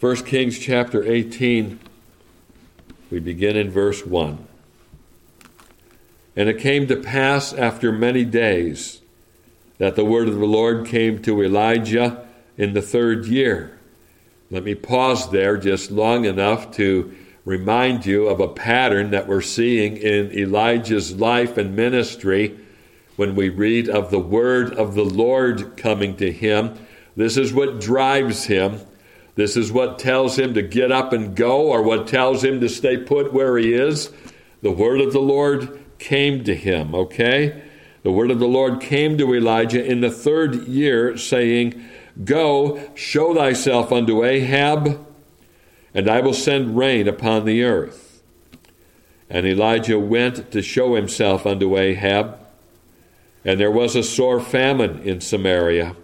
1 Kings chapter 18, we begin in verse 1. And it came to pass after many days that the word of the Lord came to Elijah in the third year. Let me pause there just long enough to remind you of a pattern that we're seeing in Elijah's life and ministry when we read of the word of the Lord coming to him. This is what drives him. This is what tells him to get up and go, or what tells him to stay put where he is. The word of the Lord came to him, okay? The word of the Lord came to Elijah in the third year, saying, Go, show thyself unto Ahab, and I will send rain upon the earth. And Elijah went to show himself unto Ahab, and there was a sore famine in Samaria.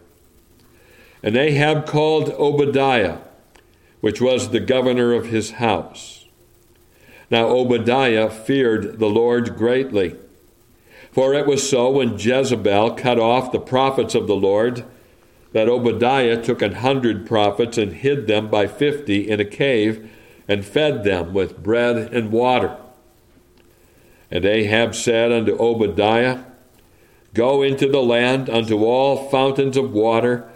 And Ahab called Obadiah, which was the governor of his house. Now Obadiah feared the Lord greatly. For it was so when Jezebel cut off the prophets of the Lord that Obadiah took an hundred prophets and hid them by fifty in a cave and fed them with bread and water. And Ahab said unto Obadiah, Go into the land unto all fountains of water,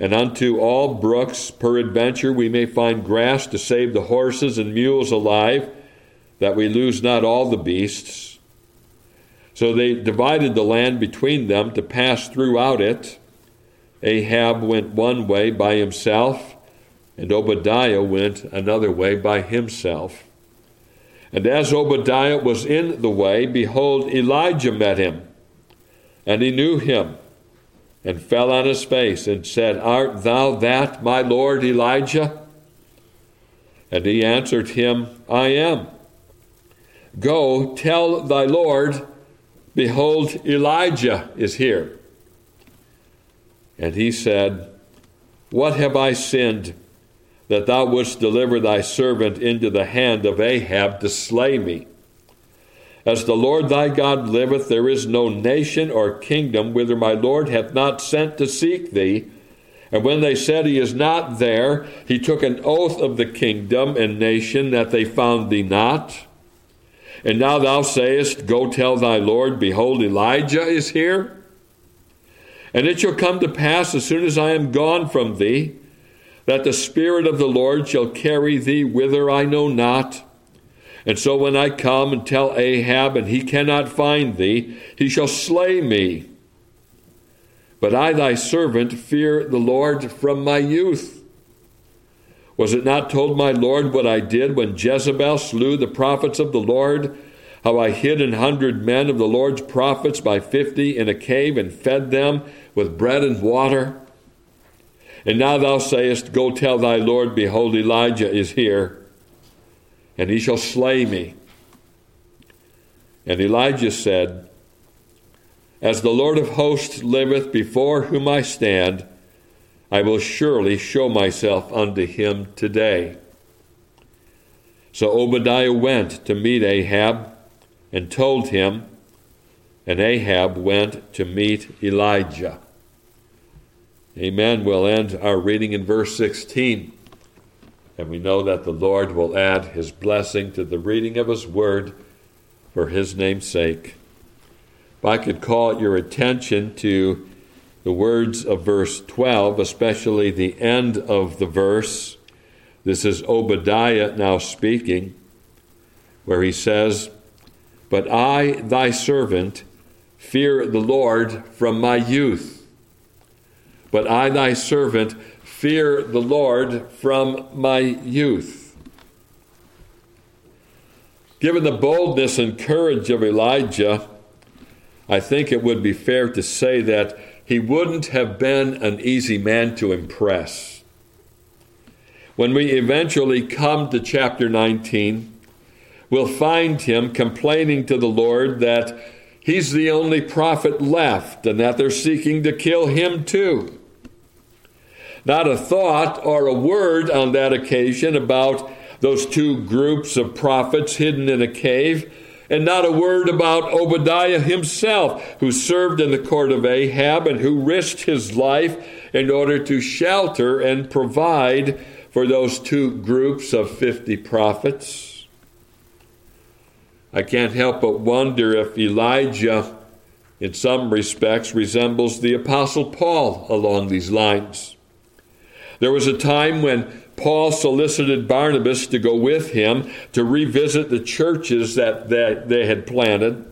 and unto all brooks, peradventure we may find grass to save the horses and mules alive that we lose not all the beasts. So they divided the land between them to pass throughout it. Ahab went one way by himself, and Obadiah went another way by himself. And as Obadiah was in the way, behold, Elijah met him, and he knew him, and fell on his face, and said, Art thou that, my lord Elijah? And he answered him, I am. Go, tell thy Lord, behold, Elijah is here. And he said, What have I sinned that thou wouldst deliver thy servant into the hand of Ahab to slay me? As the Lord thy God liveth, there is no nation or kingdom whither my Lord hath not sent to seek thee. And when they said he is not there, he took an oath of the kingdom and nation that they found thee not. And now thou sayest, Go tell thy Lord, behold, Elijah is here. And it shall come to pass, as soon as I am gone from thee, that the Spirit of the Lord shall carry thee whither I know not. And so when I come and tell Ahab, and he cannot find thee, he shall slay me. But I, thy servant, fear the Lord from my youth. Was it not told my Lord what I did when Jezebel slew the prophets of the Lord? How I hid an hundred men of the Lord's prophets by fifty in a cave and fed them with bread and water? And now thou sayest, Go tell thy Lord, behold, Elijah is here, and he shall slay me. And Elijah said, As the Lord of hosts liveth, before whom I stand, I will surely show myself unto him today. So Obadiah went to meet Ahab and told him, and Ahab went to meet Elijah. Amen. We'll end our reading in verse 16. And we know that the Lord will add his blessing to the reading of his word for his name's sake. If I could call your attention to the words of verse 12, especially the end of the verse. This is Obadiah now speaking, where he says, But I, thy servant, fear the Lord from my youth. But I, thy servant, fear the Lord from my youth. Given the boldness and courage of Elijah, I think it would be fair to say that he wouldn't have been an easy man to impress. When we eventually come to chapter 19, we'll find him complaining to the Lord that he's the only prophet left and that they're seeking to kill him too. Not a thought or a word on that occasion about those two groups of prophets hidden in a cave and not a word about Obadiah himself, who served in the court of Ahab and who risked his life in order to shelter and provide for those two groups of 50 prophets. I can't help but wonder if Elijah, in some respects, resembles the Apostle Paul along these lines. There was a time when Paul solicited Barnabas to go with him to revisit the churches that that they, had planted.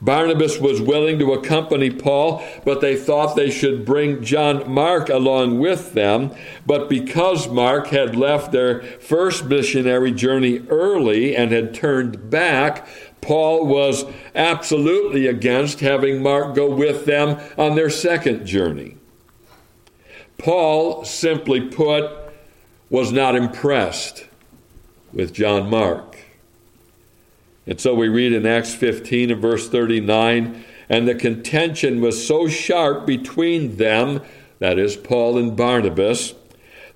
Barnabas was willing to accompany Paul, but they thought they should bring John Mark along with them. But because Mark had left their first missionary journey early and had turned back, Paul was absolutely against having Mark go with them on their second journey. Paul, simply put, was not impressed with John Mark. And so we read in Acts 15 and verse 39 and the contention was so sharp between them, that is, Paul and Barnabas,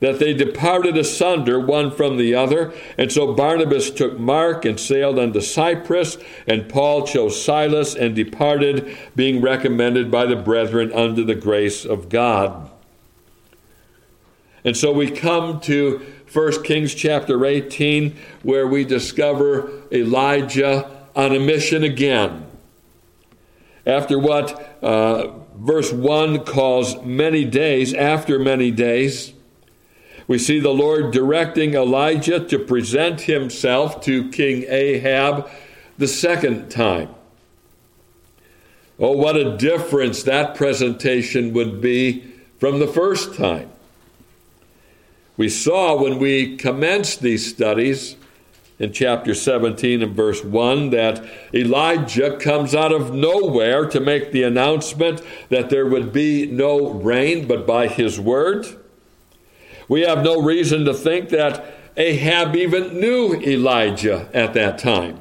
that they departed asunder one from the other. And so Barnabas took Mark and sailed unto Cyprus, and Paul chose Silas and departed, being recommended by the brethren unto the grace of God. And so we come to 1 Kings chapter 18, where we discover Elijah on a mission again. After what uh, verse 1 calls many days, after many days, we see the Lord directing Elijah to present himself to King Ahab the second time. Oh, what a difference that presentation would be from the first time. We saw when we commenced these studies in chapter 17 and verse 1 that Elijah comes out of nowhere to make the announcement that there would be no rain but by his word. We have no reason to think that Ahab even knew Elijah at that time.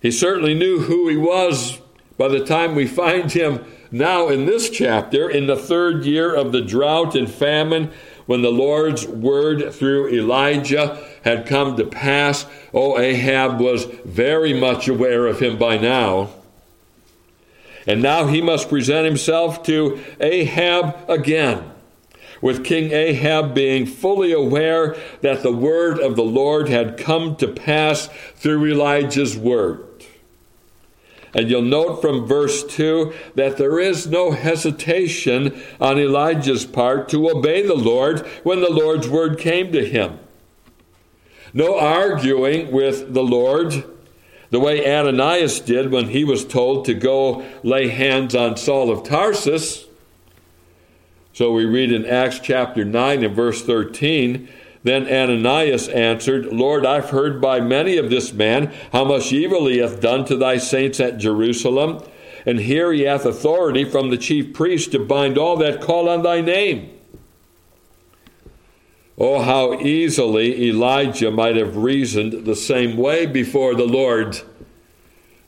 He certainly knew who he was by the time we find him now in this chapter, in the third year of the drought and famine when the Lord's word through Elijah had come to pass, oh, Ahab was very much aware of him by now. And now he must present himself to Ahab again, with King Ahab being fully aware that the word of the Lord had come to pass through Elijah's word. And you'll note from verse 2 that there is no hesitation on Elijah's part to obey the Lord when the Lord's word came to him. No arguing with the Lord, the way Ananias did when he was told to go lay hands on Saul of Tarsus. So we read in Acts chapter 9 and verse 13 then Ananias answered, Lord, I've heard by many of this man how much evil he hath done to thy saints at Jerusalem. And here he hath authority from the chief priest to bind all that call on thy name. Oh, how easily Elijah might have reasoned the same way before the Lord.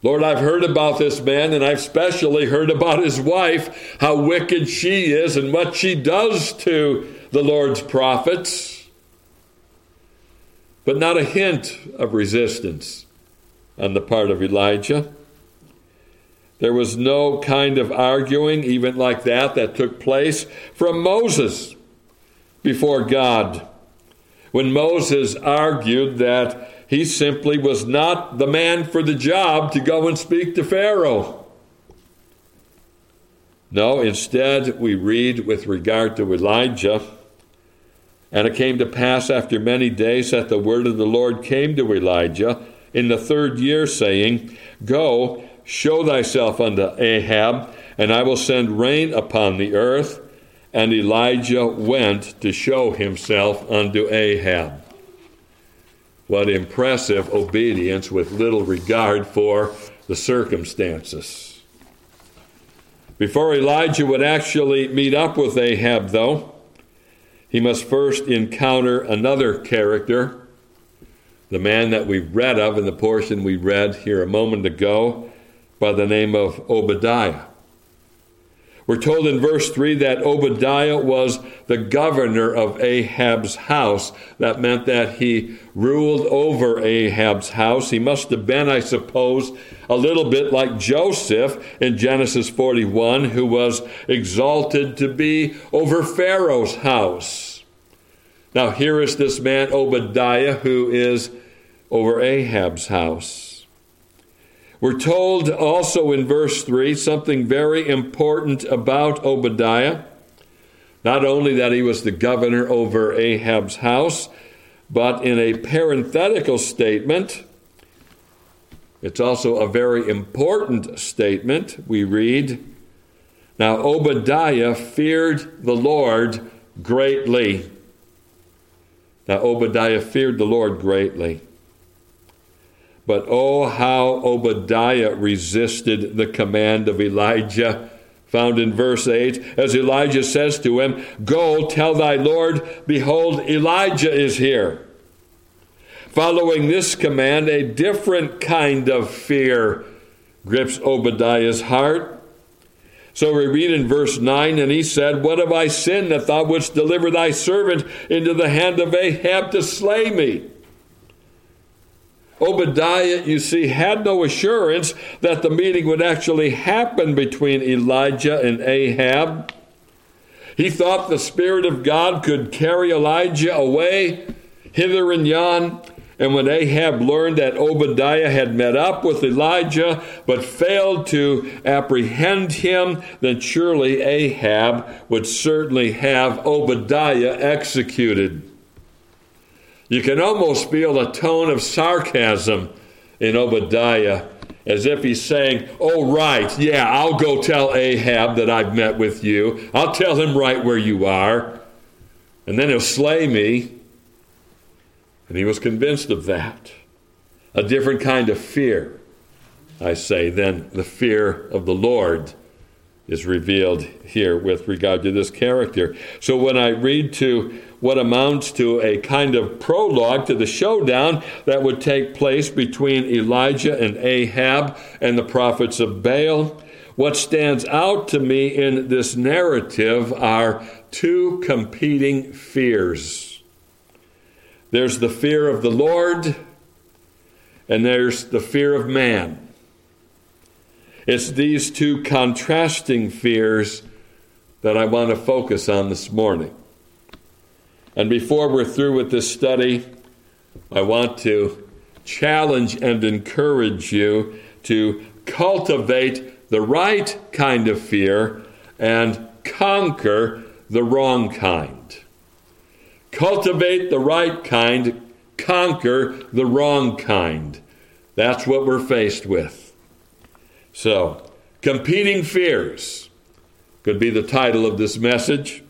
Lord, I've heard about this man, and I've specially heard about his wife, how wicked she is and what she does to the Lord's prophets but not a hint of resistance on the part of Elijah. There was no kind of arguing, even like that, that took place from Moses before God. When Moses argued that he simply was not the man for the job to go and speak to Pharaoh. No, instead, we read with regard to Elijah and it came to pass after many days that the word of the Lord came to Elijah in the third year, saying, Go, show thyself unto Ahab, and I will send rain upon the earth. And Elijah went to show himself unto Ahab. What impressive obedience with little regard for the circumstances. Before Elijah would actually meet up with Ahab, though, he must first encounter another character, the man that we read of in the portion we read here a moment ago by the name of Obadiah. We're told in verse 3 that Obadiah was the governor of Ahab's house. That meant that he ruled over Ahab's house. He must have been, I suppose, a little bit like Joseph in Genesis 41, who was exalted to be over Pharaoh's house. Now, here is this man, Obadiah, who is over Ahab's house. We're told also in verse 3 something very important about Obadiah. Not only that he was the governor over Ahab's house, but in a parenthetical statement, it's also a very important statement. We read, Now Obadiah feared the Lord greatly. Now Obadiah feared the Lord greatly. But oh, how Obadiah resisted the command of Elijah, found in verse 8, as Elijah says to him, Go tell thy Lord, behold, Elijah is here. Following this command, a different kind of fear grips Obadiah's heart. So we read in verse 9, and he said, What have I sinned that thou wouldst deliver thy servant into the hand of Ahab to slay me? Obadiah, you see, had no assurance that the meeting would actually happen between Elijah and Ahab. He thought the Spirit of God could carry Elijah away hither and yon. And when Ahab learned that Obadiah had met up with Elijah but failed to apprehend him, then surely Ahab would certainly have Obadiah executed. You can almost feel a tone of sarcasm in Obadiah as if he's saying, Oh, right, yeah, I'll go tell Ahab that I've met with you. I'll tell him right where you are, and then he'll slay me. And he was convinced of that. A different kind of fear, I say, than the fear of the Lord is revealed here with regard to this character. So when I read to what amounts to a kind of prologue to the showdown that would take place between Elijah and Ahab and the prophets of Baal. What stands out to me in this narrative are two competing fears there's the fear of the Lord, and there's the fear of man. It's these two contrasting fears that I want to focus on this morning. And before we're through with this study, I want to challenge and encourage you to cultivate the right kind of fear and conquer the wrong kind. Cultivate the right kind, conquer the wrong kind. That's what we're faced with. So, competing fears could be the title of this message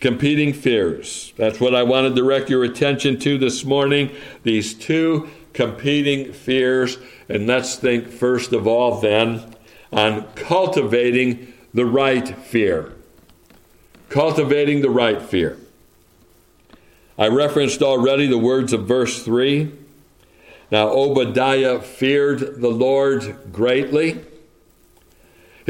competing fears. That's what I want to direct your attention to this morning. These two competing fears. And let's think first of all, then, on cultivating the right fear. Cultivating the right fear. I referenced already the words of verse 3. Now, Obadiah feared the Lord greatly.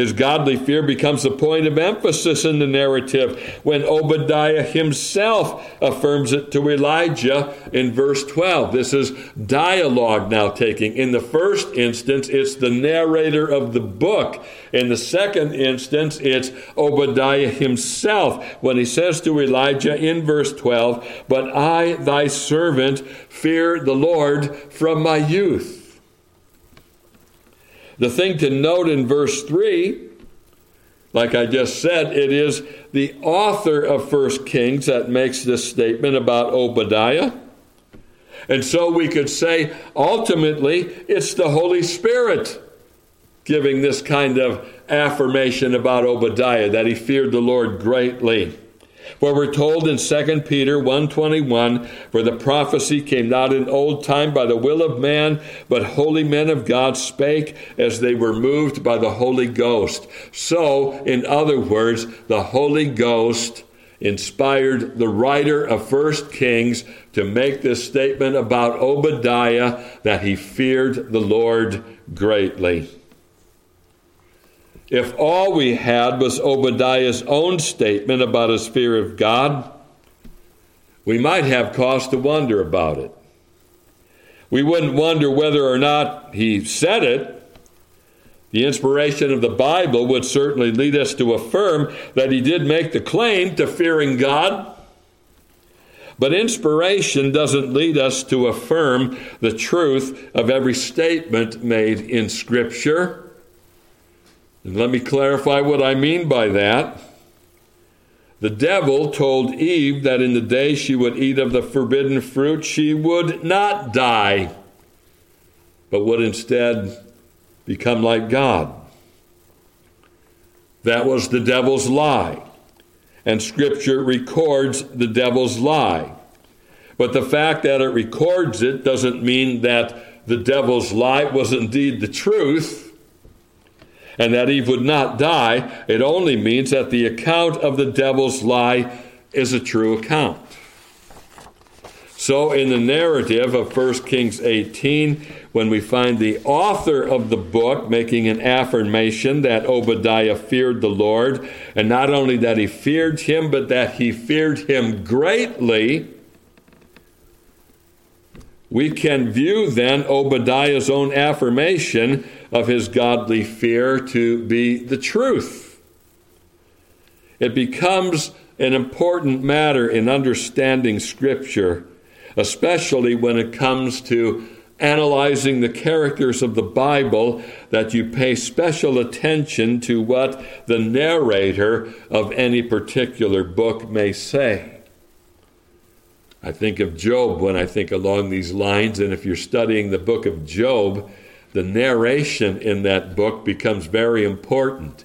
His godly fear becomes a point of emphasis in the narrative when Obadiah himself affirms it to Elijah in verse 12. This is dialogue now taking. In the first instance, it's the narrator of the book. In the second instance, it's Obadiah himself when he says to Elijah in verse 12, But I, thy servant, fear the Lord from my youth. The thing to note in verse 3, like I just said, it is the author of First Kings that makes this statement about Obadiah. And so we could say ultimately it's the Holy Spirit giving this kind of affirmation about Obadiah that he feared the Lord greatly. For we're told in 2 Peter 1:21, for the prophecy came not in old time by the will of man, but holy men of God spake as they were moved by the Holy Ghost. So, in other words, the Holy Ghost inspired the writer of First Kings to make this statement about Obadiah that he feared the Lord greatly. If all we had was Obadiah's own statement about his fear of God, we might have cause to wonder about it. We wouldn't wonder whether or not he said it. The inspiration of the Bible would certainly lead us to affirm that he did make the claim to fearing God. But inspiration doesn't lead us to affirm the truth of every statement made in Scripture. And let me clarify what I mean by that. The devil told Eve that in the day she would eat of the forbidden fruit, she would not die, but would instead become like God. That was the devil's lie. And Scripture records the devil's lie. But the fact that it records it doesn't mean that the devil's lie was indeed the truth and that Eve would not die. It only means that the account of the devil's lie is a true account. So, in the narrative of 1 Kings 18, when we find the author of the book making an affirmation that Obadiah feared the Lord, and not only that he feared him, but that he feared him greatly, we can view then Obadiah's own affirmation of his godly fear to be the truth. It becomes an important matter in understanding Scripture especially when it comes to analyzing the characters of the Bible, that you pay special attention to what the narrator of any particular book may say. I think of Job when I think along these lines, and if you're studying the book of Job, the narration in that book becomes very important.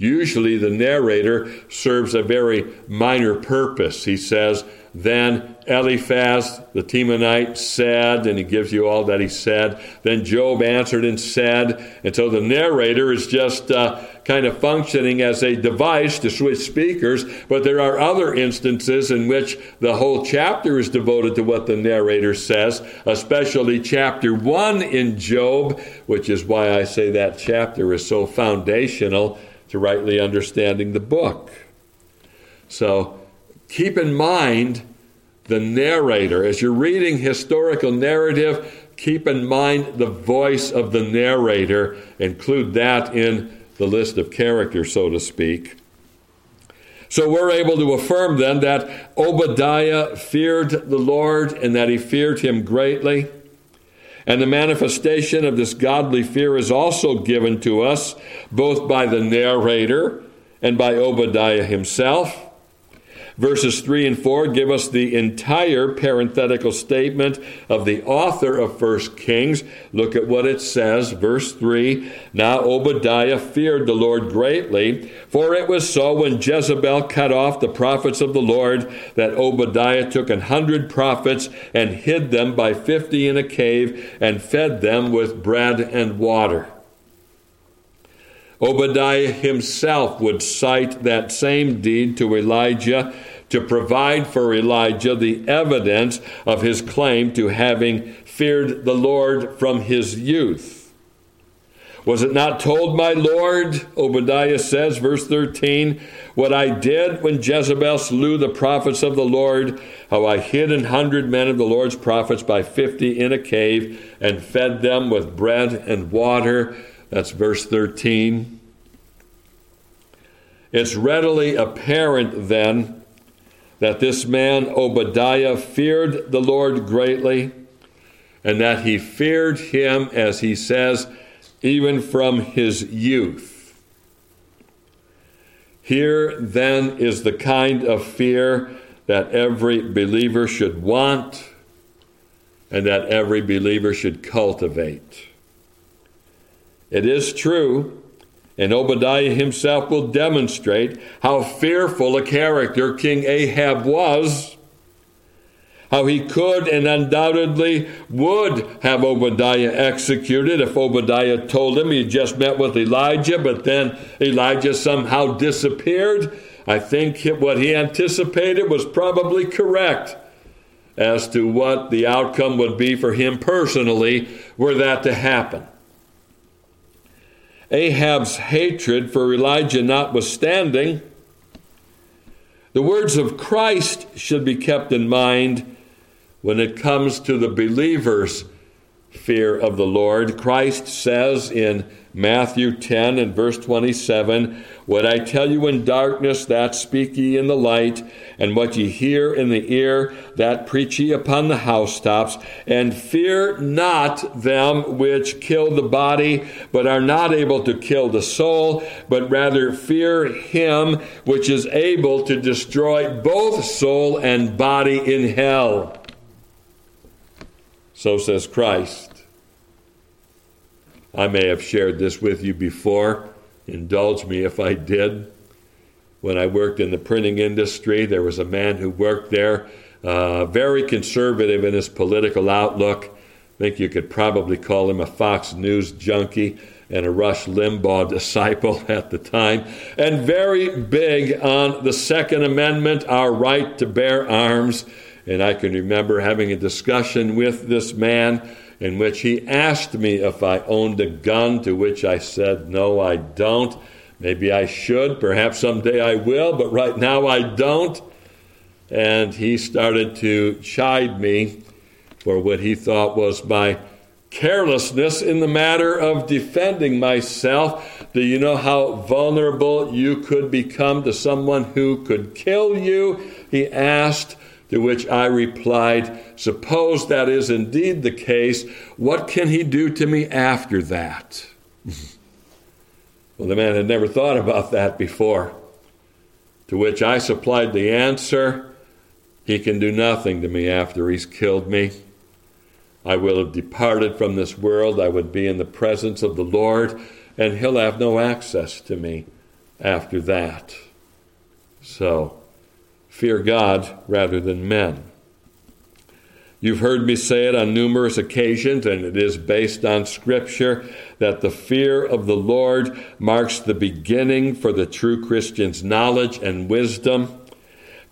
Usually, the narrator serves a very minor purpose. He says, Then Eliphaz the Temanite said, and he gives you all that he said. Then Job answered and said. And so the narrator is just uh, kind of functioning as a device to switch speakers, but there are other instances in which the whole chapter is devoted to what the narrator says, especially chapter 1 in Job, which is why I say that chapter is so foundational to rightly understanding the book. So keep in mind the narrator. As you're reading historical narrative, keep in mind the voice of the narrator. Include that in the list of characters, so to speak. So we're able to affirm then that Obadiah feared the Lord and that he feared him greatly. And the manifestation of this godly fear is also given to us both by the narrator and by Obadiah himself. Verses 3 and 4 give us the entire parenthetical statement of the author of 1 Kings. Look at what it says. Verse 3 Now Obadiah feared the Lord greatly, for it was so when Jezebel cut off the prophets of the Lord that Obadiah took an hundred prophets and hid them by fifty in a cave and fed them with bread and water. Obadiah himself would cite that same deed to Elijah to provide for Elijah the evidence of his claim to having feared the Lord from his youth. Was it not told, my Lord, Obadiah says, verse 13, what I did when Jezebel slew the prophets of the Lord, how I hid an hundred men of the Lord's prophets by fifty in a cave and fed them with bread and water? That's verse 13. It's readily apparent then that this man Obadiah feared the Lord greatly, and that he feared him, as he says, even from his youth. Here then is the kind of fear that every believer should want and that every believer should cultivate. It is true and Obadiah himself will demonstrate how fearful a character King Ahab was, how he could and undoubtedly would have Obadiah executed if Obadiah told him he just met with Elijah, but then Elijah somehow disappeared. I think what he anticipated was probably correct as to what the outcome would be for him personally were that to happen. Ahab's hatred for Elijah notwithstanding, the words of Christ should be kept in mind when it comes to the believer's fear of the Lord. Christ says in Matthew 10 and verse 27 What I tell you in darkness, that speak ye in the light, and what ye hear in the ear, that preach ye upon the housetops, and fear not them which kill the body, but are not able to kill the soul, but rather fear him which is able to destroy both soul and body in hell. So says Christ. I may have shared this with you before. Indulge me if I did. When I worked in the printing industry, there was a man who worked there, uh, very conservative in his political outlook. I think you could probably call him a Fox News junkie and a Rush Limbaugh disciple at the time, and very big on the Second Amendment, our right to bear arms. And I can remember having a discussion with this man in which he asked me if I owned a gun, to which I said, No, I don't. Maybe I should. Perhaps someday I will, but right now I don't. And he started to chide me for what he thought was my carelessness in the matter of defending myself. Do you know how vulnerable you could become to someone who could kill you? He asked. To which I replied, Suppose that is indeed the case, what can he do to me after that? well, the man had never thought about that before. To which I supplied the answer He can do nothing to me after he's killed me. I will have departed from this world. I would be in the presence of the Lord, and he'll have no access to me after that. So, Fear God rather than men. You've heard me say it on numerous occasions, and it is based on Scripture, that the fear of the Lord marks the beginning for the true Christian's knowledge and wisdom.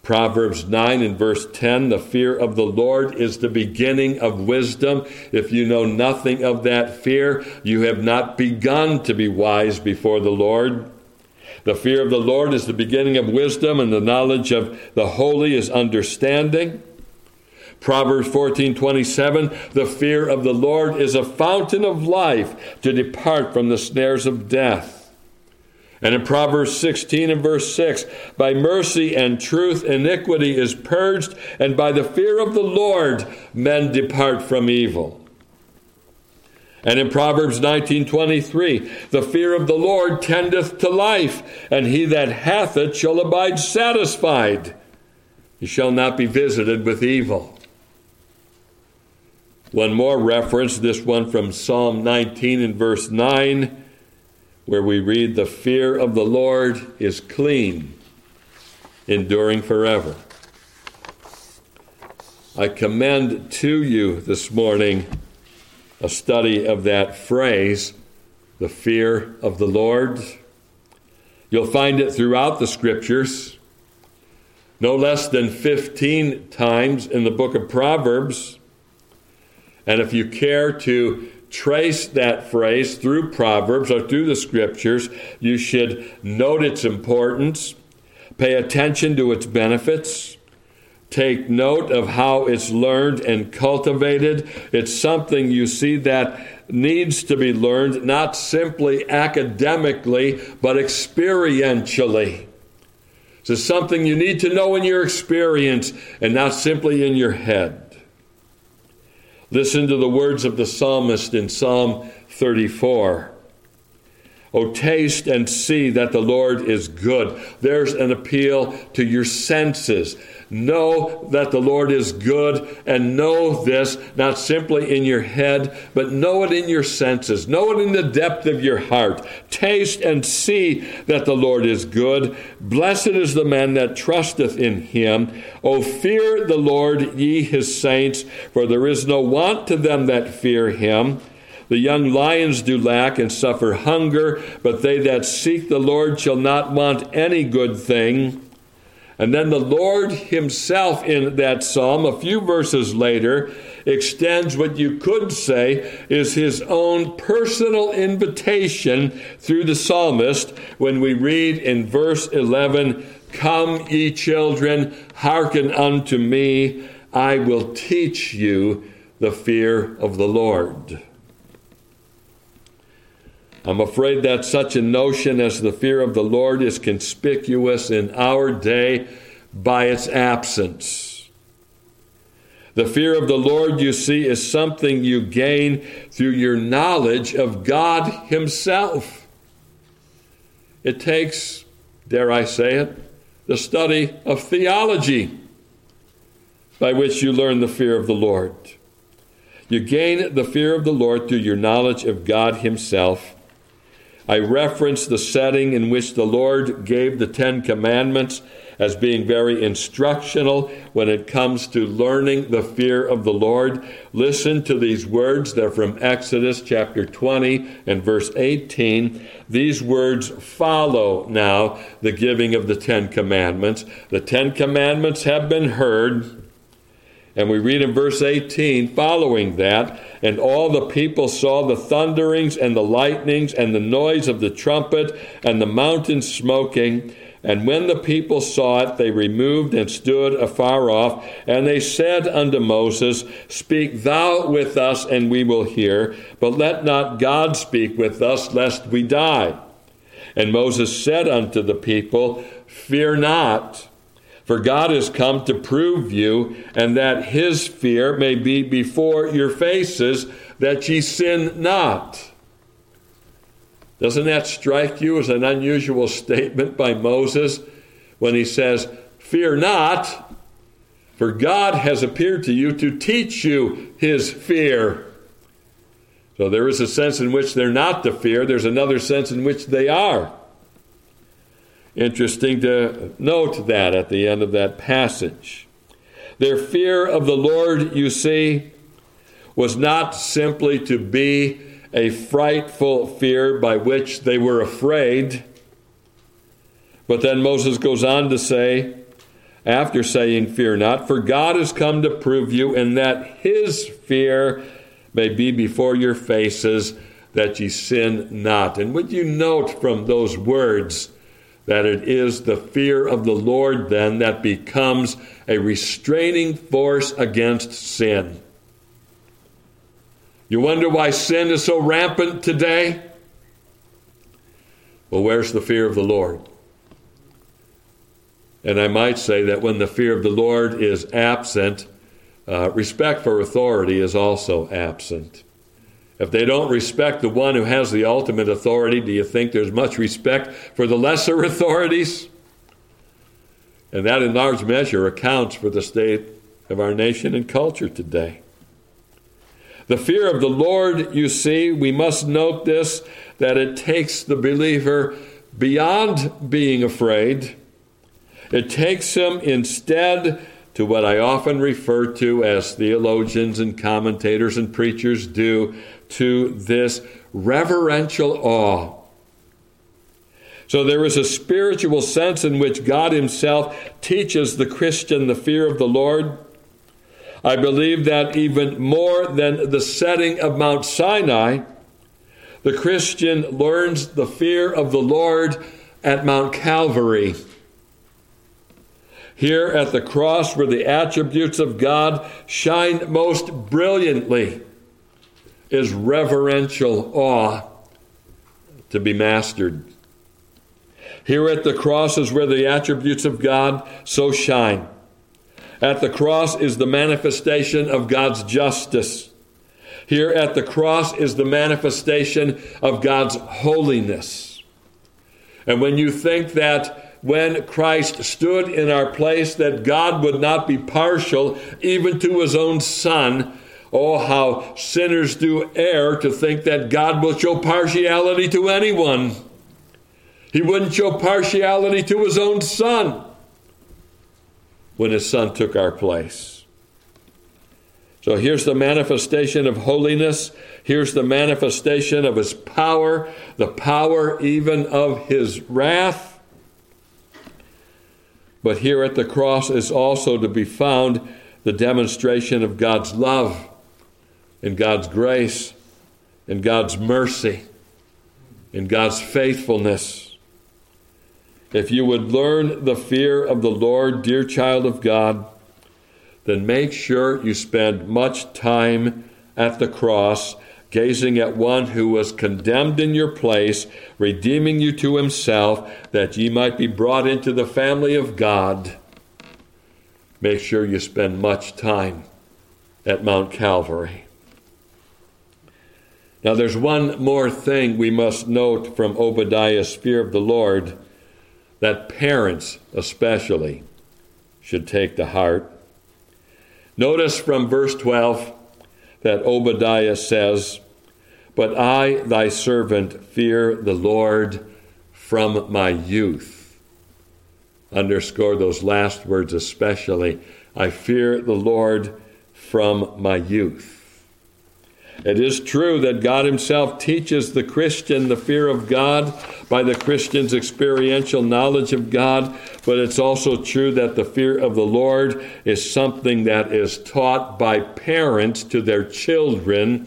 Proverbs 9 and verse 10 the fear of the Lord is the beginning of wisdom. If you know nothing of that fear, you have not begun to be wise before the Lord. The fear of the Lord is the beginning of wisdom, and the knowledge of the holy is understanding. Proverbs 14:27 The fear of the Lord is a fountain of life to depart from the snares of death. And in Proverbs 16 and verse 6, by mercy and truth iniquity is purged, and by the fear of the Lord men depart from evil. And in Proverbs 19:23, the fear of the Lord tendeth to life, and he that hath it shall abide satisfied. He shall not be visited with evil. One more reference, this one from Psalm 19 and verse 9, where we read, The fear of the Lord is clean, enduring forever. I commend to you this morning a study of that phrase, the fear of the Lord. You'll find it throughout the scriptures, no less than 15 times in the book of Proverbs. And if you care to trace that phrase through Proverbs or through the scriptures, you should note its importance, pay attention to its benefits, take note of how it's learned and cultivated. It's something you see that needs to be learned not simply academically, but experientially. So, something you need to know in your experience and not simply in your head. Listen to the words of the psalmist in Psalm 34. Oh, taste and see that the Lord is good. There's an appeal to your senses. Know that the Lord is good and know this not simply in your head, but know it in your senses. Know it in the depth of your heart. Taste and see that the Lord is good. Blessed is the man that trusteth in him. O fear the Lord, ye his saints, for there is no want to them that fear him. The young lions do lack and suffer hunger, but they that seek the Lord shall not want any good thing. And then the Lord Himself in that psalm, a few verses later, extends what you could say is His own personal invitation through the psalmist when we read in verse 11 Come, ye children, hearken unto me, I will teach you the fear of the Lord. I'm afraid that such a notion as the fear of the Lord is conspicuous in our day by its absence. The fear of the Lord, you see, is something you gain through your knowledge of God Himself. It takes, dare I say it, the study of theology by which you learn the fear of the Lord. You gain the fear of the Lord through your knowledge of God Himself I reference the setting in which the Lord gave the Ten Commandments as being very instructional when it comes to learning the fear of the Lord. Listen to these words. They're from Exodus chapter 20 and verse 18. These words follow now the giving of the Ten Commandments. The Ten Commandments have been heard. And we read in verse 18 following that, and all the people saw the thunderings and the lightnings and the noise of the trumpet and the mountain smoking. And when the people saw it, they removed and stood afar off. And they said unto Moses, Speak thou with us, and we will hear. But let not God speak with us, lest we die. And Moses said unto the people, Fear not. For God has come to prove you, and that his fear may be before your faces, that ye sin not. Doesn't that strike you as an unusual statement by Moses when he says, Fear not, for God has appeared to you to teach you his fear? So there is a sense in which they're not to fear, there's another sense in which they are. Interesting to note that at the end of that passage. Their fear of the Lord, you see, was not simply to be a frightful fear by which they were afraid. But then Moses goes on to say, after saying, Fear not, for God has come to prove you, and that his fear may be before your faces, that ye sin not. And would you note from those words that it is the fear of the Lord then that becomes a restraining force against sin. You wonder why sin is so rampant today? Well, where's the fear of the Lord? And I might say that when the fear of the Lord is absent, uh, respect for authority is also absent. If they don't respect the one who has the ultimate authority, do you think there's much respect for the lesser authorities? And that, in large measure, accounts for the state of our nation and culture today. The fear of the Lord, you see, we must note this that it takes the believer beyond being afraid. It takes him instead to what I often refer to as theologians and commentators and preachers do to this reverential awe. So there is a spiritual sense in which God Himself teaches the Christian the fear of the Lord. I believe that even more than the setting of Mount Sinai, the Christian learns the fear of the Lord at Mount Calvary. Here at the cross, where the attributes of God shine most brilliantly, is reverential awe to be mastered. Here at the cross is where the attributes of God so shine. At the cross is the manifestation of God's justice. Here at the cross is the manifestation of God's holiness. And when you think that when Christ stood in our place that God would not be partial even to his own son. Oh, how sinners do err to think that God will show partiality to anyone. He wouldn't show partiality to his own son when his son took our place. So here's the manifestation of holiness. Here's the manifestation of his power, the power even of his wrath. But here at the cross is also to be found the demonstration of God's love and God's grace in God's mercy in God's faithfulness. If you would learn the fear of the Lord, dear child of God, then make sure you spend much time at the cross gazing at one who was condemned in your place, redeeming you to himself, that ye might be brought into the family of God. Make sure you spend much time at Mount Calvary. Now, there's one more thing we must note from Obadiah's fear of the Lord that parents, especially, should take to heart. Notice from verse 12 that Obadiah says, But I, thy servant, fear the Lord from my youth. Underscore those last words especially. I fear the Lord from my youth. It is true that God Himself teaches the Christian the fear of God by the Christian's experiential knowledge of God, but it's also true that the fear of the Lord is something that is taught by parents to their children.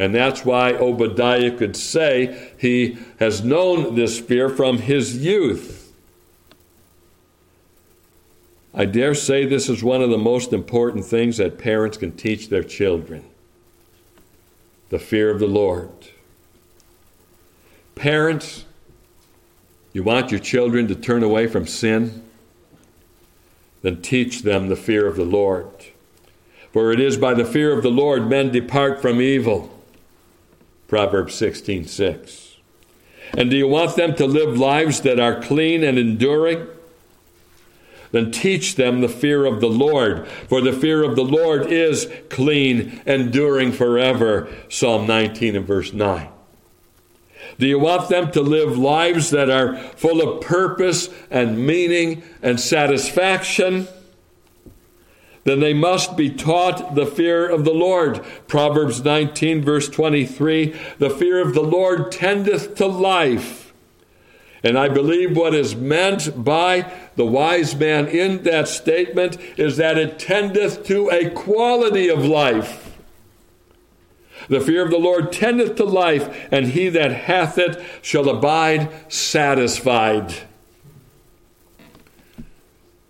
And that's why Obadiah could say he has known this fear from his youth. I dare say this is one of the most important things that parents can teach their children the fear of the Lord. Parents, you want your children to turn away from sin? Then teach them the fear of the Lord. For it is by the fear of the Lord men depart from evil. Proverbs 16 6. And do you want them to live lives that are clean and enduring? Then teach them the fear of the Lord. For the fear of the Lord is clean, enduring forever. Psalm 19 and verse 9. Do you want them to live lives that are full of purpose and meaning and satisfaction? Then they must be taught the fear of the Lord. Proverbs 19, verse 23 The fear of the Lord tendeth to life and I believe what is meant by the wise man in that statement is that it tendeth to a quality of life. The fear of the Lord tendeth to life, and he that hath it shall abide satisfied.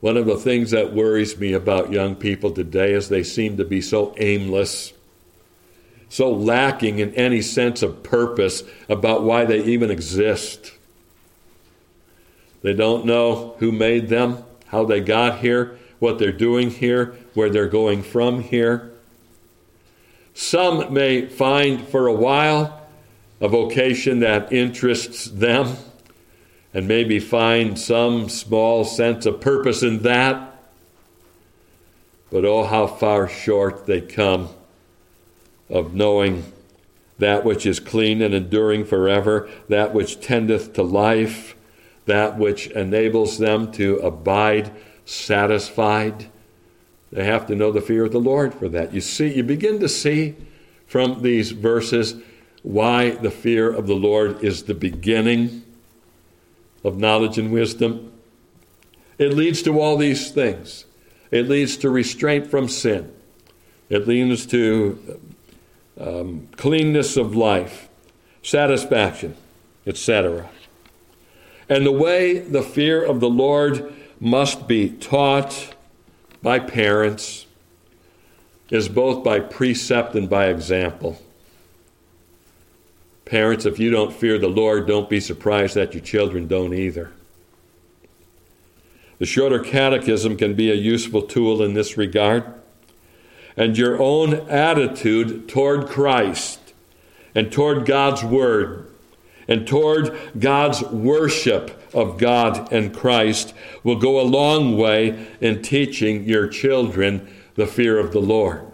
One of the things that worries me about young people today is they seem to be so aimless, so lacking in any sense of purpose about why they even exist. They don't know who made them, how they got here, what they're doing here, where they're going from here. Some may find for a while a vocation that interests them and maybe find some small sense of purpose in that. But oh, how far short they come of knowing that which is clean and enduring forever, that which tendeth to life that which enables them to abide satisfied. They have to know the fear of the Lord for that. You see, you begin to see from these verses why the fear of the Lord is the beginning of knowledge and wisdom. It leads to all these things. It leads to restraint from sin. It leads to um, cleanness of life, satisfaction, etc. And the way the fear of the Lord must be taught by parents is both by precept and by example. Parents, if you don't fear the Lord, don't be surprised that your children don't either. The shorter catechism can be a useful tool in this regard. And your own attitude toward Christ and toward God's Word and toward God's worship of God and Christ will go a long way in teaching your children the fear of the Lord.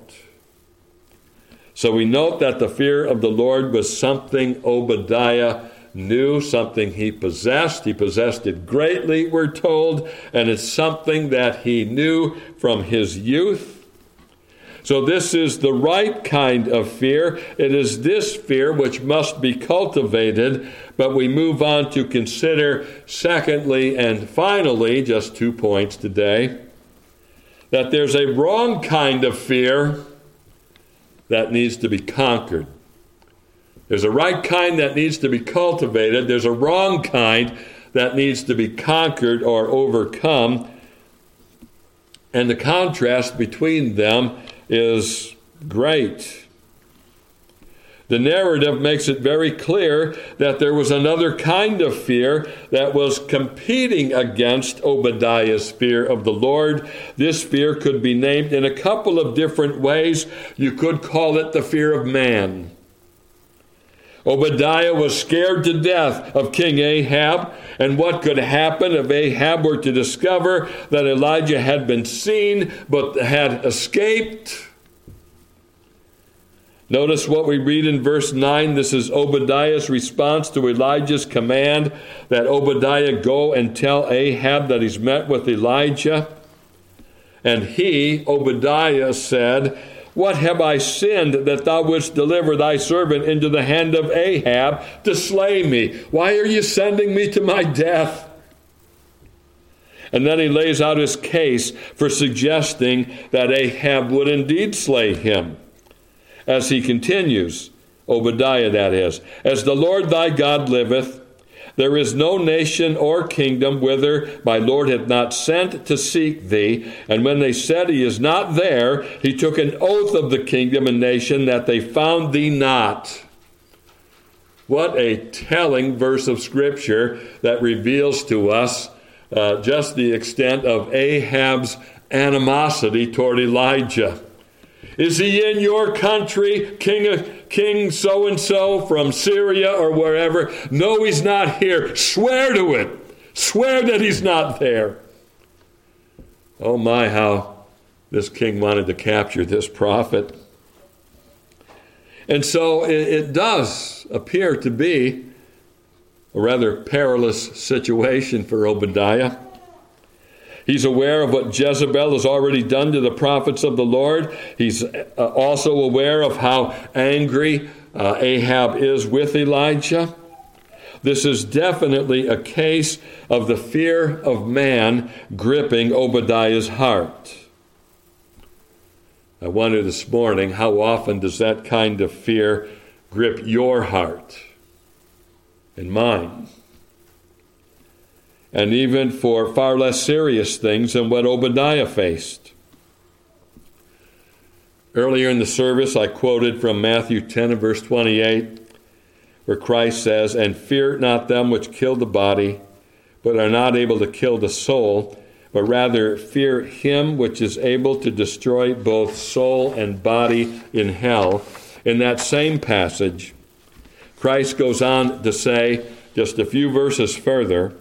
So we note that the fear of the Lord was something Obadiah knew, something he possessed. He possessed it greatly, we're told, and it's something that he knew from his youth. So, this is the right kind of fear. It is this fear which must be cultivated. But we move on to consider, secondly and finally, just two points today, that there's a wrong kind of fear that needs to be conquered. There's a right kind that needs to be cultivated, there's a wrong kind that needs to be conquered or overcome. And the contrast between them is great. The narrative makes it very clear that there was another kind of fear that was competing against Obadiah's fear of the Lord. This fear could be named in a couple of different ways. You could call it the fear of man. Obadiah was scared to death of King Ahab and what could happen if Ahab were to discover that Elijah had been seen but had escaped. Notice what we read in verse 9. This is Obadiah's response to Elijah's command that Obadiah go and tell Ahab that he's met with Elijah. And he, Obadiah, said, What have I sinned that thou wouldst deliver thy servant into the hand of Ahab to slay me? Why are you sending me to my death? And then he lays out his case for suggesting that Ahab would indeed slay him as he continues, Obadiah that is, as the Lord thy God liveth, there is no nation or kingdom whither my Lord hath not sent to seek thee. And when they said he is not there, he took an oath of the kingdom and nation that they found thee not. What a telling verse of Scripture that reveals to us uh, just the extent of Ahab's animosity toward Elijah. Is he in your country, King King so and so from Syria or wherever? No, he's not here. Swear to it. Swear that he's not there. Oh my, how this king wanted to capture this prophet. And so it, it does appear to be a rather perilous situation for Obadiah. He's aware of what Jezebel has already done to the prophets of the Lord. He's uh, also aware of how angry uh, Ahab is with Elijah. This is definitely a case of the fear of man gripping Obadiah's heart. I wonder this morning how often does that kind of fear grip your heart and mine? And even for far less serious things than what Obadiah faced. Earlier in the service, I quoted from Matthew 10 and verse 28, where Christ says, And fear not them which kill the body, but are not able to kill the soul, but rather fear him which is able to destroy both soul and body in hell. In that same passage, Christ goes on to say, just a few verses further,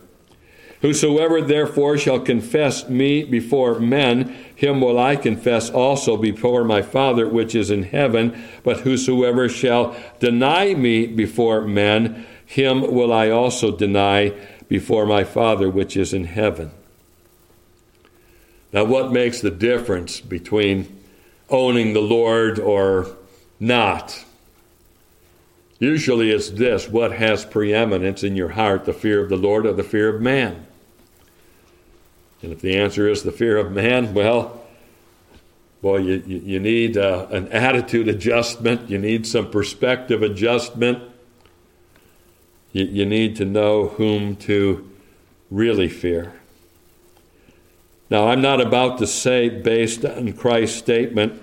Whosoever therefore shall confess me before men, him will I confess also before my Father which is in heaven. But whosoever shall deny me before men, him will I also deny before my Father which is in heaven. Now, what makes the difference between owning the Lord or not? Usually it's this what has preeminence in your heart, the fear of the Lord or the fear of man? And if the answer is the fear of man, well, boy, you, you need uh, an attitude adjustment. You need some perspective adjustment. You, you need to know whom to really fear. Now, I'm not about to say, based on Christ's statement,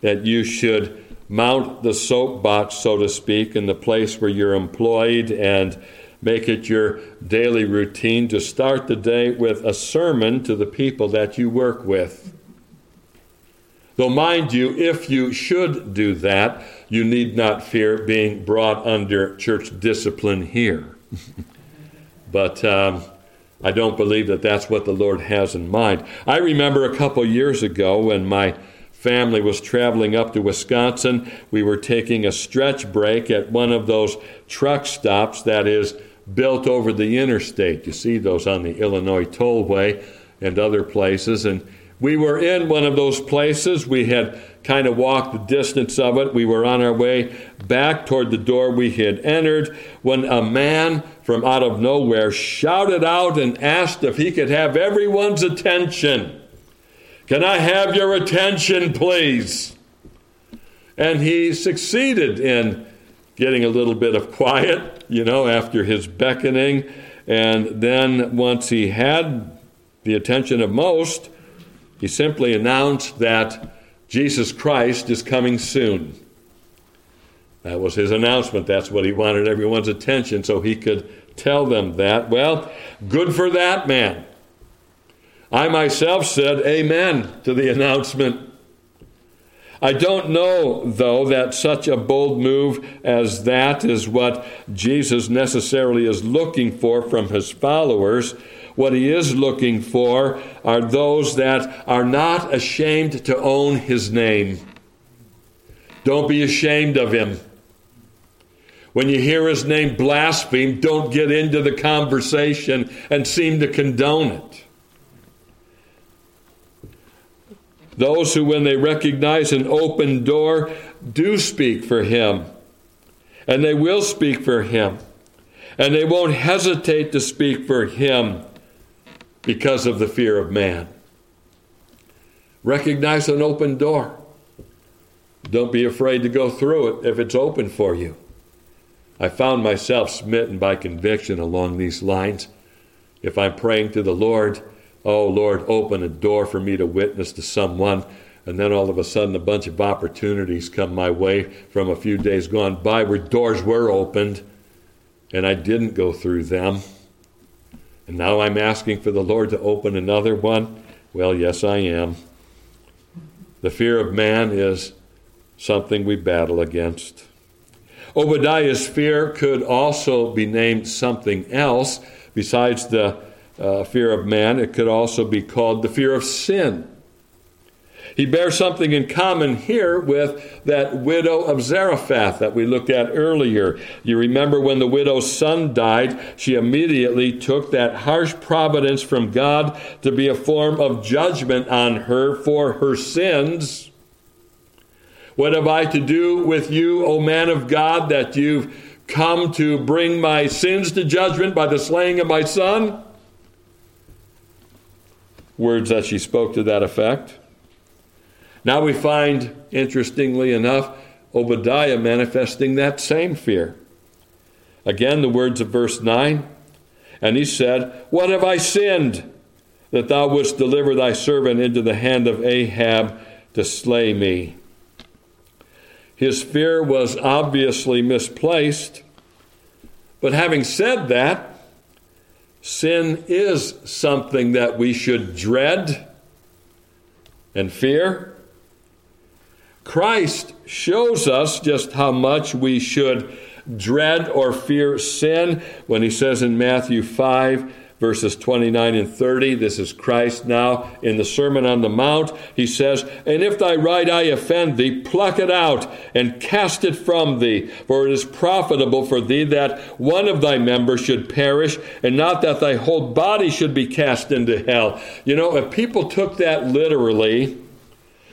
that you should mount the soapbox, so to speak, in the place where you're employed and Make it your daily routine to start the day with a sermon to the people that you work with. Though, mind you, if you should do that, you need not fear being brought under church discipline here. but um, I don't believe that that's what the Lord has in mind. I remember a couple years ago when my family was traveling up to Wisconsin, we were taking a stretch break at one of those truck stops that is built over the interstate. You see those on the Illinois Tollway and other places. And We were in one of those places. We had kind of walked the distance of it. We were on our way back toward the door we had entered when a man from out of nowhere shouted out and asked if he could have everyone's attention. Can I have your attention, please? And he succeeded in getting a little bit of quiet, you know, after his beckoning. And then once he had the attention of most, he simply announced that Jesus Christ is coming soon. That was his announcement. That's what he wanted everyone's attention so he could tell them that. Well, good for that man. I myself said amen to the announcement. I don't know, though, that such a bold move as that is what Jesus necessarily is looking for from his followers. What he is looking for are those that are not ashamed to own his name. Don't be ashamed of him. When you hear his name blasphemed, don't get into the conversation and seem to condone it. Those who, when they recognize an open door, do speak for him. And they will speak for him. And they won't hesitate to speak for him because of the fear of man. Recognize an open door. Don't be afraid to go through it if it's open for you. I found myself smitten by conviction along these lines. If I'm praying to the Lord, oh Lord, open a door for me to witness to someone, and then all of a sudden a bunch of opportunities come my way from a few days gone by where doors were opened and I didn't go through them. And now I'm asking for the Lord to open another one? Well, yes, I am. The fear of man is something we battle against. Obadiah's fear could also be named something else besides the uh, fear of man. It could also be called the fear of sin. He bears something in common here with that widow of Zarephath that we looked at earlier. You remember when the widow's son died, she immediately took that harsh providence from God to be a form of judgment on her for her sins. What have I to do with you, O man of God, that you've come to bring my sins to judgment by the slaying of my son? Words that she spoke to that effect. Now we find, interestingly enough, Obadiah manifesting that same fear. Again, the words of verse 9 And he said, What have I sinned that thou wouldst deliver thy servant into the hand of Ahab to slay me? His fear was obviously misplaced. But having said that, sin is something that we should dread and fear. Christ shows us just how much we should dread or fear sin when he says in Matthew 5, verses 29 and 30, this is Christ now in the Sermon on the Mount. He says, And if thy right eye offend thee, pluck it out and cast it from thee, for it is profitable for thee that one of thy members should perish, and not that thy whole body should be cast into hell. You know, if people took that literally,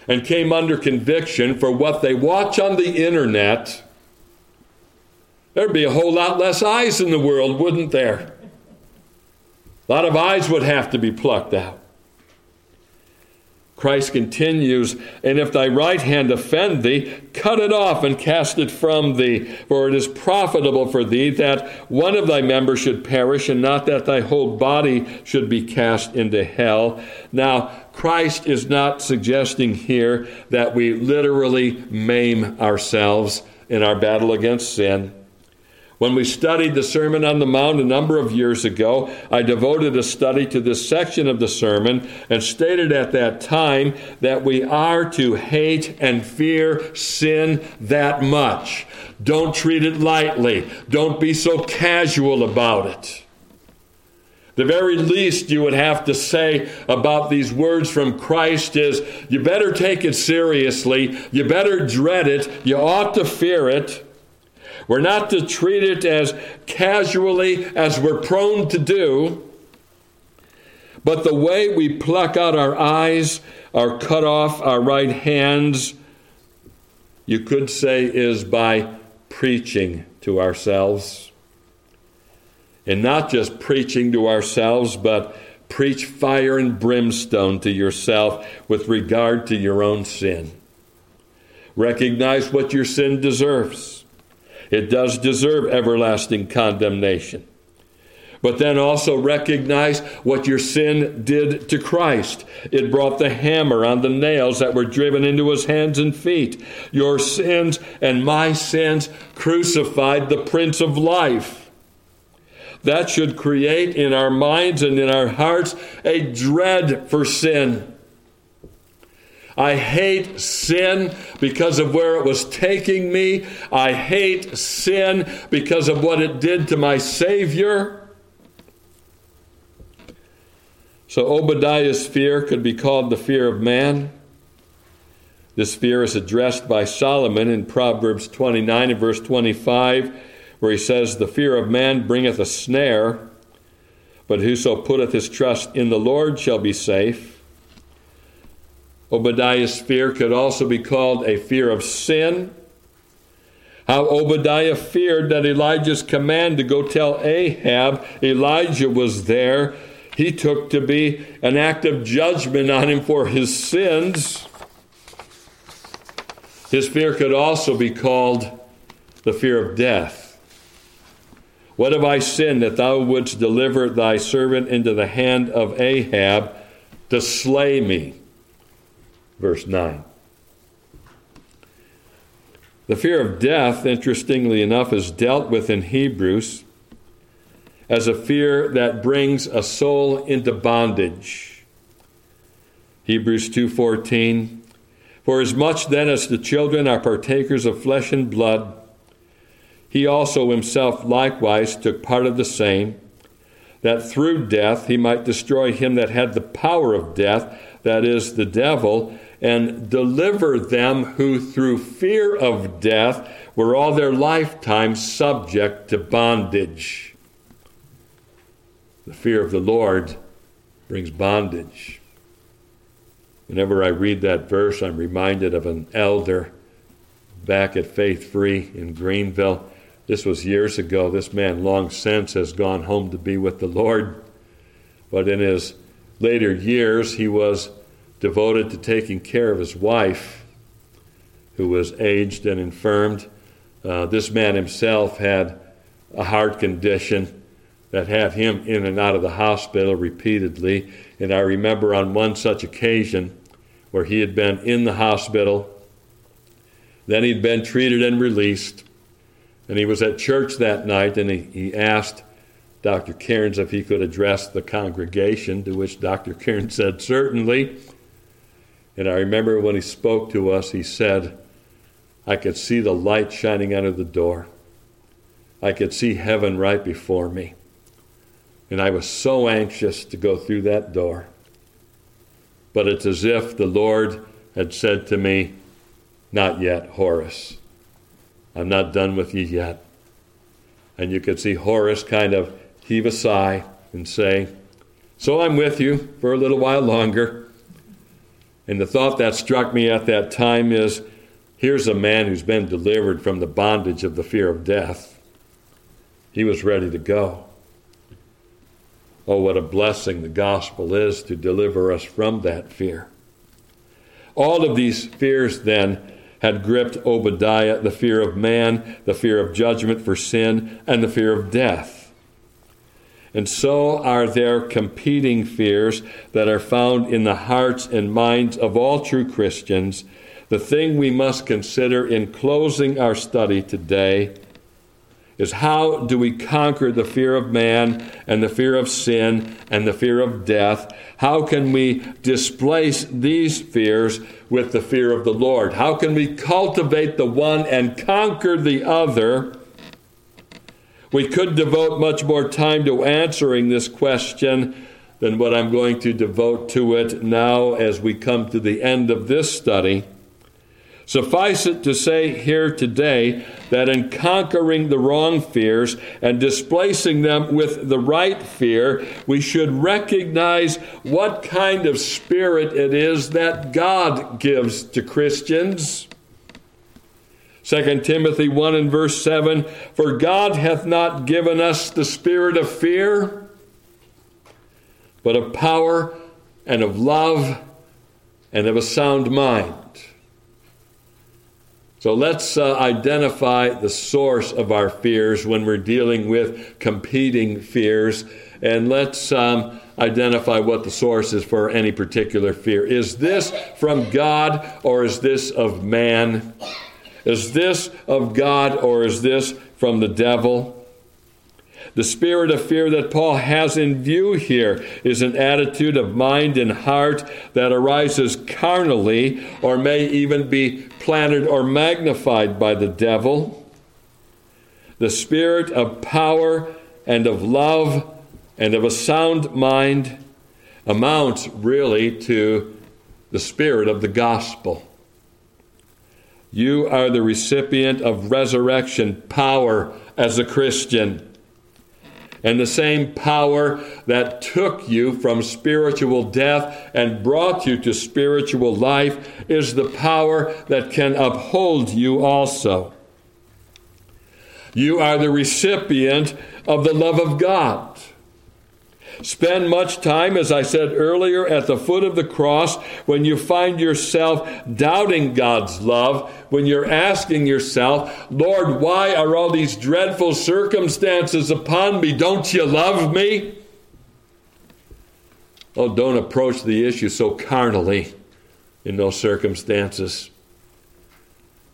and came under conviction for what they watch on the internet, there'd be a whole lot less eyes in the world, wouldn't there? A lot of eyes would have to be plucked out. Christ continues, And if thy right hand offend thee, cut it off and cast it from thee. For it is profitable for thee that one of thy members should perish, and not that thy whole body should be cast into hell. Now, Christ is not suggesting here that we literally maim ourselves in our battle against sin. When we studied the Sermon on the Mount a number of years ago, I devoted a study to this section of the sermon and stated at that time that we are to hate and fear sin that much. Don't treat it lightly, don't be so casual about it. The very least you would have to say about these words from Christ is you better take it seriously, you better dread it, you ought to fear it. We're not to treat it as casually as we're prone to do, But the way we pluck out our eyes, or cut off our right hands, you could say, is by preaching to ourselves. And not just preaching to ourselves, but preach fire and brimstone to yourself with regard to your own sin. Recognize what your sin deserves. It does deserve everlasting condemnation. But then also recognize what your sin did to Christ. It brought the hammer on the nails that were driven into his hands and feet. Your sins and my sins crucified the Prince of Life. That should create in our minds and in our hearts a dread for sin. I hate sin because of where it was taking me. I hate sin because of what it did to my Savior. So Obadiah's fear could be called the fear of man. This fear is addressed by Solomon in Proverbs 29 and verse 25, where he says, The fear of man bringeth a snare, but whoso putteth his trust in the Lord shall be safe. Obadiah's fear could also be called a fear of sin. How Obadiah feared that Elijah's command to go tell Ahab Elijah was there, he took to be an act of judgment on him for his sins. His fear could also be called the fear of death. What have I sinned that thou wouldst deliver thy servant into the hand of Ahab to slay me? Verse 9. The fear of death, interestingly enough, is dealt with in Hebrews as a fear that brings a soul into bondage. Hebrews 2:14 For as much then as the children are partakers of flesh and blood he also himself likewise took part of the same that through death he might destroy him that had the power of death that is the devil and deliver them who through fear of death were all their lifetime subject to bondage. The fear of the Lord brings bondage. Whenever I read that verse, I'm reminded of an elder back at Faith Free in Greenville. This was years ago. This man, long since, has gone home to be with the Lord. But in his later years, he was devoted to taking care of his wife, who was aged and infirmed. Uh, this man himself had a heart condition that had him in and out of the hospital repeatedly. And I remember on one such occasion where he had been in the hospital, then he'd been treated and released, and he was at church that night and he, he asked Dr. Cairns if he could address the congregation, to which Dr. Cairns said, Certainly. And I remember when he spoke to us, he said, I could see the light shining of the door. I could see heaven right before me. And I was so anxious to go through that door. But it's as if the Lord had said to me, Not yet, Horace. I'm not done with you yet. And you could see Horace kind of heave a sigh and say, So I'm with you for a little while longer. And the thought that struck me at that time is here's a man who's been delivered from the bondage of the fear of death. He was ready to go. Oh, what a blessing the gospel is to deliver us from that fear. All of these fears then had gripped Obadiah the fear of man, the fear of judgment for sin, and the fear of death. And so are there competing fears that are found in the hearts and minds of all true Christians. The thing we must consider in closing our study today is how do we conquer the fear of man and the fear of sin and the fear of death? How can we displace these fears with the fear of the Lord? How can we cultivate the one and conquer the other? We could devote much more time to answering this question than what I'm going to devote to it now as we come to the end of this study. Suffice it to say here today that in conquering the wrong fears and displacing them with the right fear, we should recognize what kind of spirit it is that God gives to Christians. 2 Timothy 1 and verse 7 For God hath not given us the spirit of fear, but of power and of love and of a sound mind. So let's uh, identify the source of our fears when we're dealing with competing fears, and let's um, identify what the source is for any particular fear. Is this from God or is this of man? Is this of God or is this from the devil? The spirit of fear that Paul has in view here is an attitude of mind and heart that arises carnally or may even be planted or magnified by the devil. The spirit of power and of love and of a sound mind amounts really to the spirit of the gospel. You are the recipient of resurrection power as a Christian. And the same power that took you from spiritual death and brought you to spiritual life is the power that can uphold you also. You are the recipient of the love of God. Spend much time, as I said earlier, at the foot of the cross when you find yourself doubting God's love, when you're asking yourself, Lord, why are all these dreadful circumstances upon me? Don't you love me? Oh, don't approach the issue so carnally in those circumstances,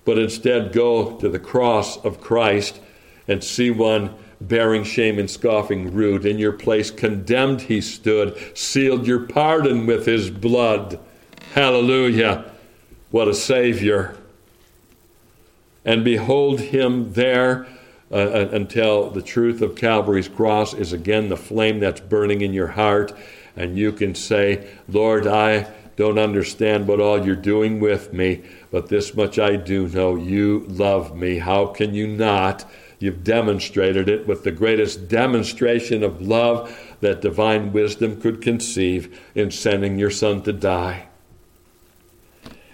but instead go to the cross of Christ and see one bearing shame and scoffing rude. In your place, condemned he stood, sealed your pardon with his blood. Hallelujah. What a Savior. And behold him there uh, until the truth of Calvary's cross is again the flame that's burning in your heart. And you can say, Lord, I don't understand what all you're doing with me, but this much I do know you love me. How can you not? You've demonstrated it with the greatest demonstration of love that divine wisdom could conceive in sending your Son to die.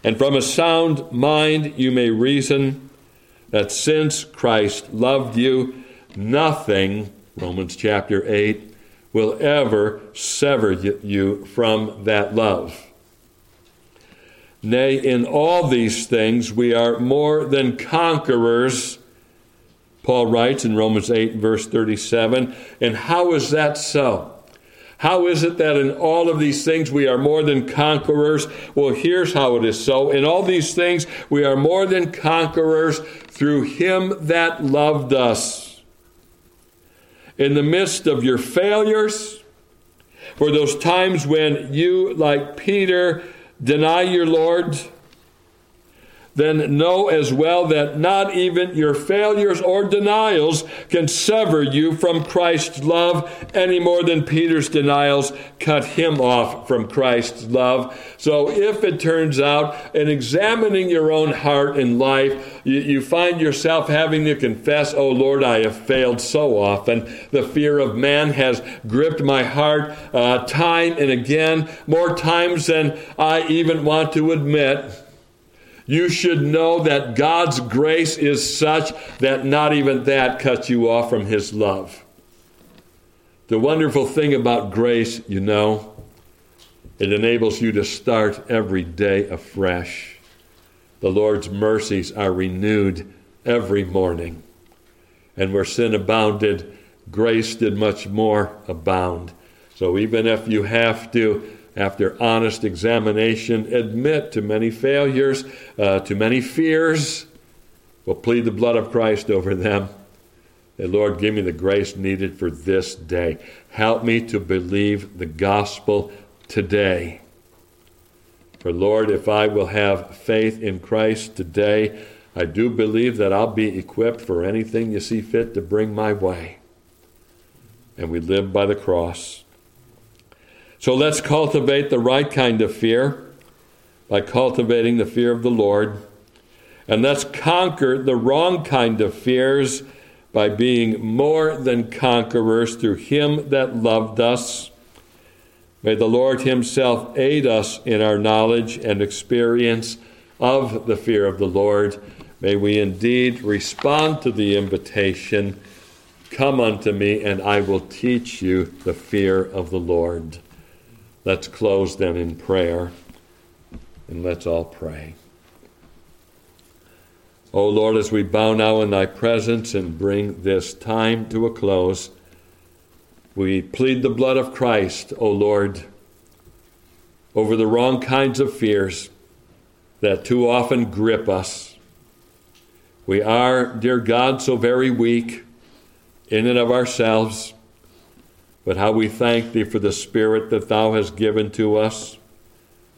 And from a sound mind, you may reason that since Christ loved you, nothing, Romans chapter 8, will ever sever you from that love. Nay, in all these things, we are more than conquerors Paul writes in Romans 8, verse 37. And how is that so? How is it that in all of these things we are more than conquerors? Well, here's how it is so. In all these things we are more than conquerors through him that loved us. In the midst of your failures, for those times when you, like Peter, deny your Lord, then know as well that not even your failures or denials can sever you from Christ's love any more than Peter's denials cut him off from Christ's love. So if it turns out in examining your own heart and life, you, you find yourself having to confess, Oh Lord, I have failed so often. The fear of man has gripped my heart uh, time and again, more times than I even want to admit you should know that God's grace is such that not even that cuts you off from His love. The wonderful thing about grace, you know, it enables you to start every day afresh. The Lord's mercies are renewed every morning. And where sin abounded, grace did much more abound. So even if you have to after honest examination, admit to many failures, uh, to many fears, will plead the blood of Christ over them. And Lord, give me the grace needed for this day. Help me to believe the gospel today. For Lord, if I will have faith in Christ today, I do believe that I'll be equipped for anything you see fit to bring my way. And we live by the cross. So let's cultivate the right kind of fear by cultivating the fear of the Lord. And let's conquer the wrong kind of fears by being more than conquerors through Him that loved us. May the Lord Himself aid us in our knowledge and experience of the fear of the Lord. May we indeed respond to the invitation Come unto me, and I will teach you the fear of the Lord. Let's close then in prayer, and let's all pray. O oh Lord, as we bow now in thy presence and bring this time to a close, we plead the blood of Christ, O oh Lord, over the wrong kinds of fears that too often grip us. We are, dear God, so very weak in and of ourselves, but how we thank Thee for the Spirit that Thou hast given to us,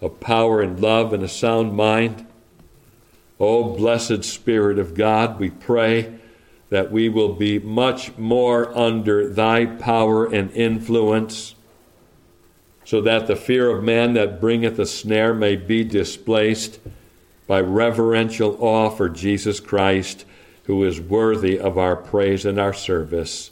of power and love and a sound mind. O oh, blessed Spirit of God, we pray that we will be much more under Thy power and influence, so that the fear of man that bringeth a snare may be displaced by reverential awe for Jesus Christ, who is worthy of our praise and our service.